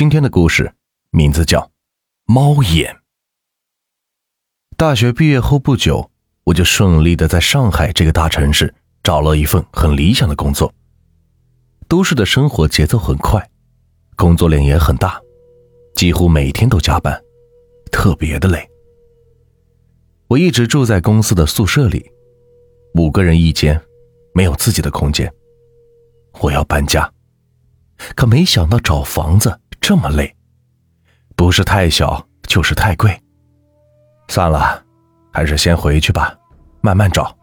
今天的故事名字叫《猫眼》。大学毕业后不久，我就顺利的在上海这个大城市找了一份很理想的工作。都市的生活节奏很快，工作量也很大，几乎每天都加班，特别的累。我一直住在公司的宿舍里，五个人一间，没有自己的空间。我要搬家，可没想到找房子。这么累，不是太小就是太贵。算了，还是先回去吧，慢慢找。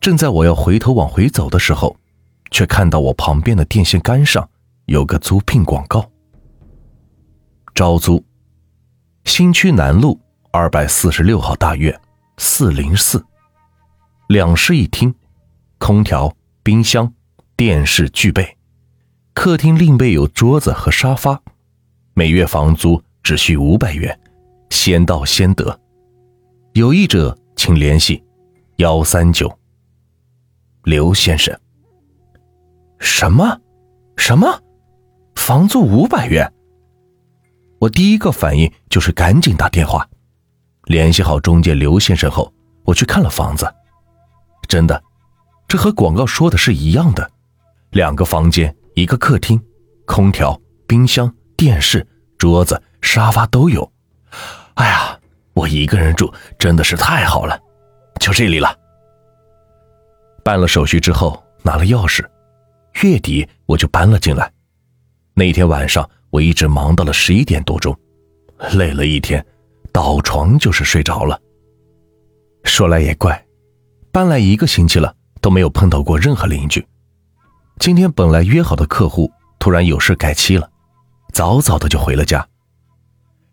正在我要回头往回走的时候，却看到我旁边的电线杆上有个租聘广告：招租，新区南路二百四十六号大院四零四，两室一厅，空调、冰箱、电视具备。客厅另备有桌子和沙发，每月房租只需五百元，先到先得。有意者请联系幺三九。刘先生。什么？什么？房租五百元？我第一个反应就是赶紧打电话，联系好中介刘先生后，我去看了房子。真的，这和广告说的是一样的，两个房间。一个客厅，空调、冰箱、电视、桌子、沙发都有。哎呀，我一个人住真的是太好了，就这里了。办了手续之后，拿了钥匙，月底我就搬了进来。那天晚上我一直忙到了十一点多钟，累了一天，倒床就是睡着了。说来也怪，搬来一个星期了，都没有碰到过任何邻居。今天本来约好的客户突然有事改期了，早早的就回了家。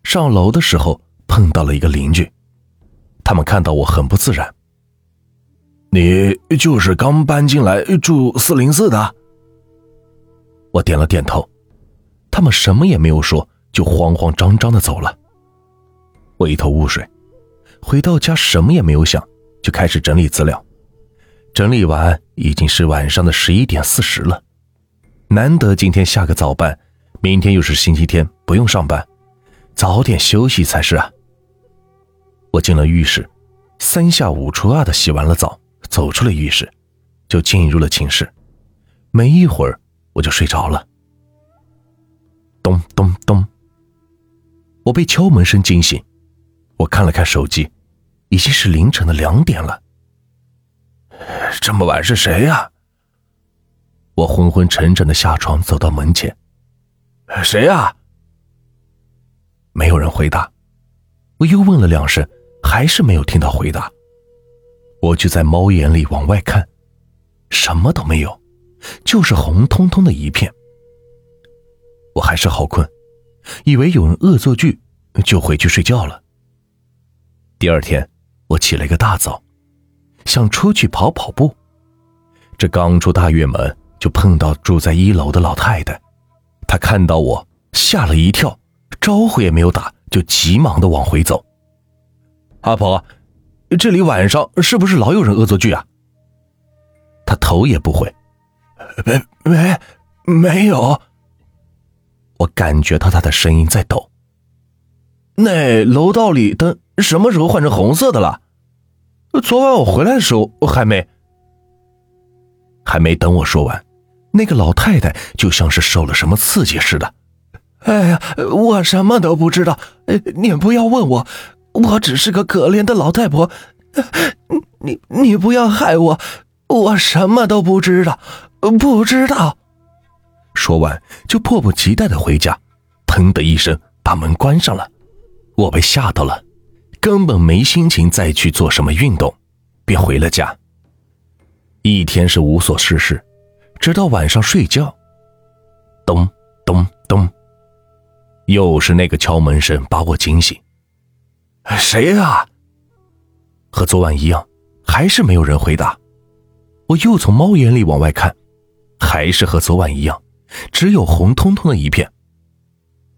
上楼的时候碰到了一个邻居，他们看到我很不自然。你就是刚搬进来住四零四的？我点了点头，他们什么也没有说，就慌慌张张的走了。我一头雾水，回到家什么也没有想，就开始整理资料。整理完已经是晚上的十一点四十了，难得今天下个早班，明天又是星期天，不用上班，早点休息才是啊。我进了浴室，三下五除二的洗完了澡，走出了浴室，就进入了寝室。没一会儿我就睡着了。咚咚咚，我被敲门声惊醒，我看了看手机，已经是凌晨的两点了。这么晚是谁呀？我昏昏沉沉的下床，走到门前。谁呀？没有人回答。我又问了两声，还是没有听到回答。我就在猫眼里往外看，什么都没有，就是红彤彤的一片。我还是好困，以为有人恶作剧，就回去睡觉了。第二天，我起了一个大早。想出去跑跑步，这刚出大院门就碰到住在一楼的老太太，她看到我吓了一跳，招呼也没有打，就急忙的往回走。阿婆，这里晚上是不是老有人恶作剧啊？她头也不回，没没没有。我感觉到她的声音在抖。那楼道里灯什么时候换成红色的了？昨晚我回来的时候还没，还没等我说完，那个老太太就像是受了什么刺激似的。哎呀，我什么都不知道，你不要问我，我只是个可怜的老太婆。你你不要害我，我什么都不知道，不知道。说完就迫不及待的回家，砰的一声把门关上了，我被吓到了。根本没心情再去做什么运动，便回了家。一天是无所事事，直到晚上睡觉，咚咚咚，又是那个敲门声把我惊醒。谁呀？和昨晚一样，还是没有人回答。我又从猫眼里往外看，还是和昨晚一样，只有红彤彤的一片。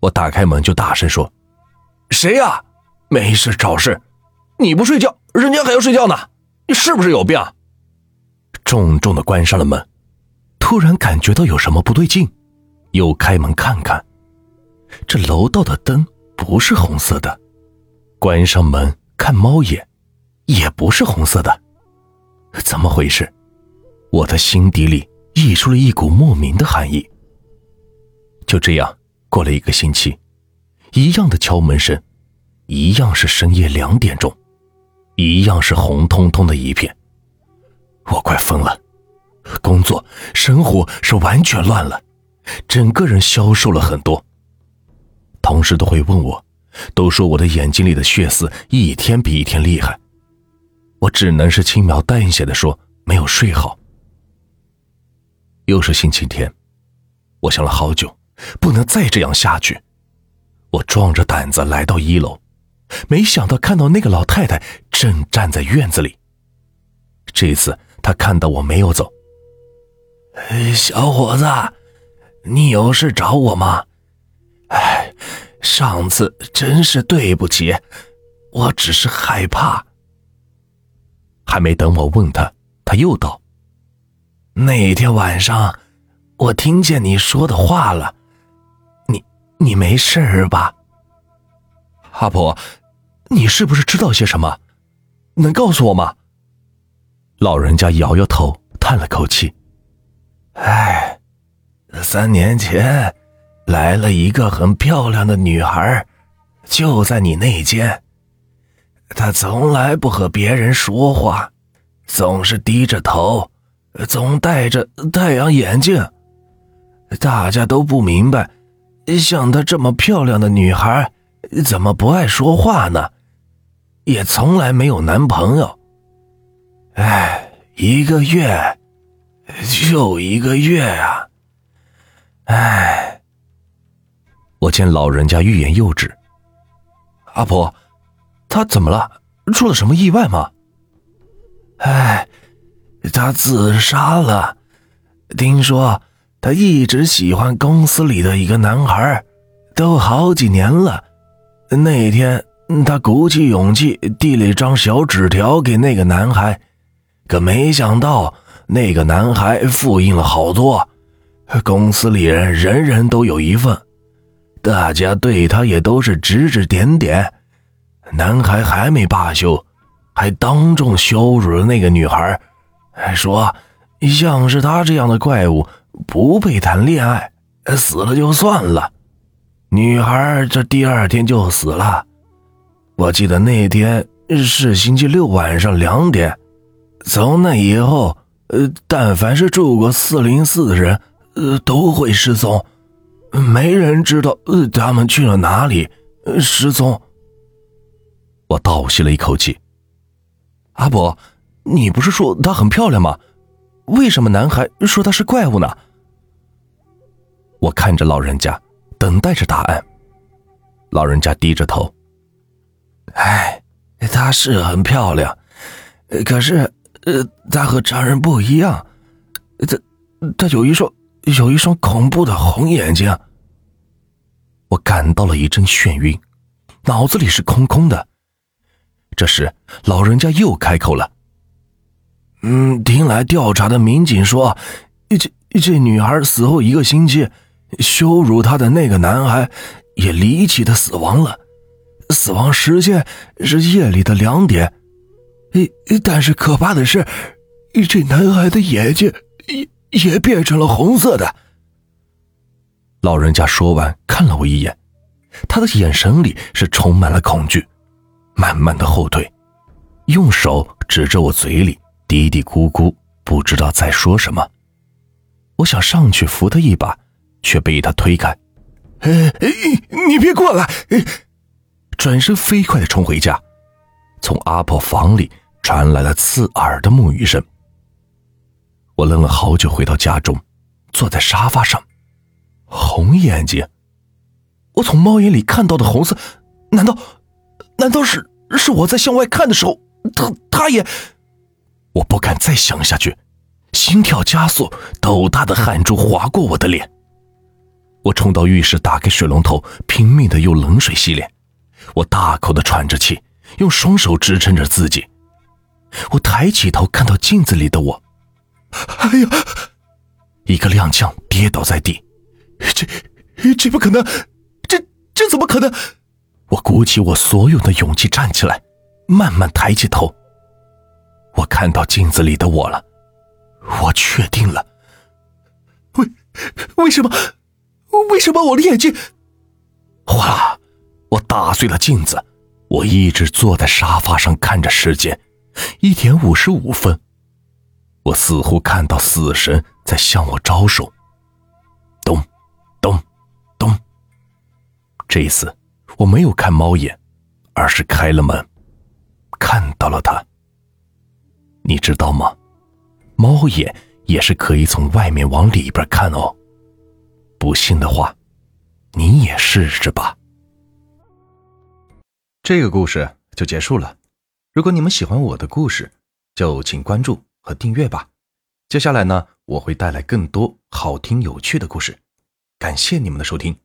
我打开门就大声说：“谁呀？”没事找事，你不睡觉，人家还要睡觉呢。你是不是有病？重重的关上了门，突然感觉到有什么不对劲，又开门看看，这楼道的灯不是红色的，关上门看猫眼，也不是红色的，怎么回事？我的心底里溢出了一股莫名的寒意。就这样过了一个星期，一样的敲门声，一样是深夜两点钟，一样是红彤彤的一片。我快疯了，工作生活是完全乱了，整个人消瘦了很多。同事都会问我，都说我的眼睛里的血丝一天比一天厉害。我只能是轻描淡写的说没有睡好。又是星期天，我想了好久。不能再这样下去！我壮着胆子来到一楼，没想到看到那个老太太正站在院子里。这次她看到我没有走，小伙子，你有事找我吗？哎，上次真是对不起，我只是害怕。还没等我问他，他又道：“那天晚上，我听见你说的话了。”你没事吧，阿婆？你是不是知道些什么？能告诉我吗？老人家摇摇头，叹了口气：“哎，三年前来了一个很漂亮的女孩，就在你那间。她从来不和别人说话，总是低着头，总戴着太阳眼镜。大家都不明白。”像她这么漂亮的女孩，怎么不爱说话呢？也从来没有男朋友。哎，一个月，就一个月啊！哎，我见老人家欲言又止。阿婆，他怎么了？出了什么意外吗？哎，他自杀了。听说。他一直喜欢公司里的一个男孩，都好几年了。那天他鼓起勇气递了一张小纸条给那个男孩，可没想到那个男孩复印了好多，公司里人人人都有一份，大家对他也都是指指点点。男孩还没罢休，还当众羞辱了那个女孩，还说像是他这样的怪物。不配谈恋爱，死了就算了。女孩这第二天就死了。我记得那天是星期六晚上两点。从那以后，呃，但凡是住过四零四的人，呃，都会失踪，没人知道他们去了哪里，失踪。我倒吸了一口气。阿伯，你不是说她很漂亮吗？为什么男孩说她是怪物呢？我看着老人家，等待着答案。老人家低着头。哎，她是很漂亮，可是，呃，她和常人不一样，她，她有一双有一双恐怖的红眼睛。我感到了一阵眩晕，脑子里是空空的。这时，老人家又开口了。嗯，听来调查的民警说，这这女孩死后一个星期，羞辱她的那个男孩也离奇的死亡了，死亡时间是夜里的两点。但是可怕的是，这男孩的眼睛也也变成了红色的。老人家说完，看了我一眼，他的眼神里是充满了恐惧，慢慢的后退，用手指着我嘴里。嘀嘀咕咕，不知道在说什么。我想上去扶他一把，却被他推开。你别过来！转身飞快的冲回家。从阿婆房里传来了刺耳的沐浴声。我愣了好久，回到家中，坐在沙发上。红眼睛，我从猫眼里看到的红色，难道，难道是是我在向外看的时候，他他也。我不敢再想下去，心跳加速，豆大的汗珠划过我的脸。我冲到浴室，打开水龙头，拼命的用冷水洗脸。我大口的喘着气，用双手支撑着自己。我抬起头，看到镜子里的我，哎呀！一个踉跄，跌倒在地。这，这不可能！这，这怎么可能？我鼓起我所有的勇气站起来，慢慢抬起头。我看到镜子里的我了，我确定了。为为什么？为什么我的眼睛？哗啦！我打碎了镜子。我一直坐在沙发上看着时间，一点五十五分。我似乎看到死神在向我招手。咚，咚，咚。这一次我没有看猫眼，而是开了门，看到了他。你知道吗？猫眼也是可以从外面往里边看哦。不信的话，你也试试吧。这个故事就结束了。如果你们喜欢我的故事，就请关注和订阅吧。接下来呢，我会带来更多好听有趣的故事。感谢你们的收听。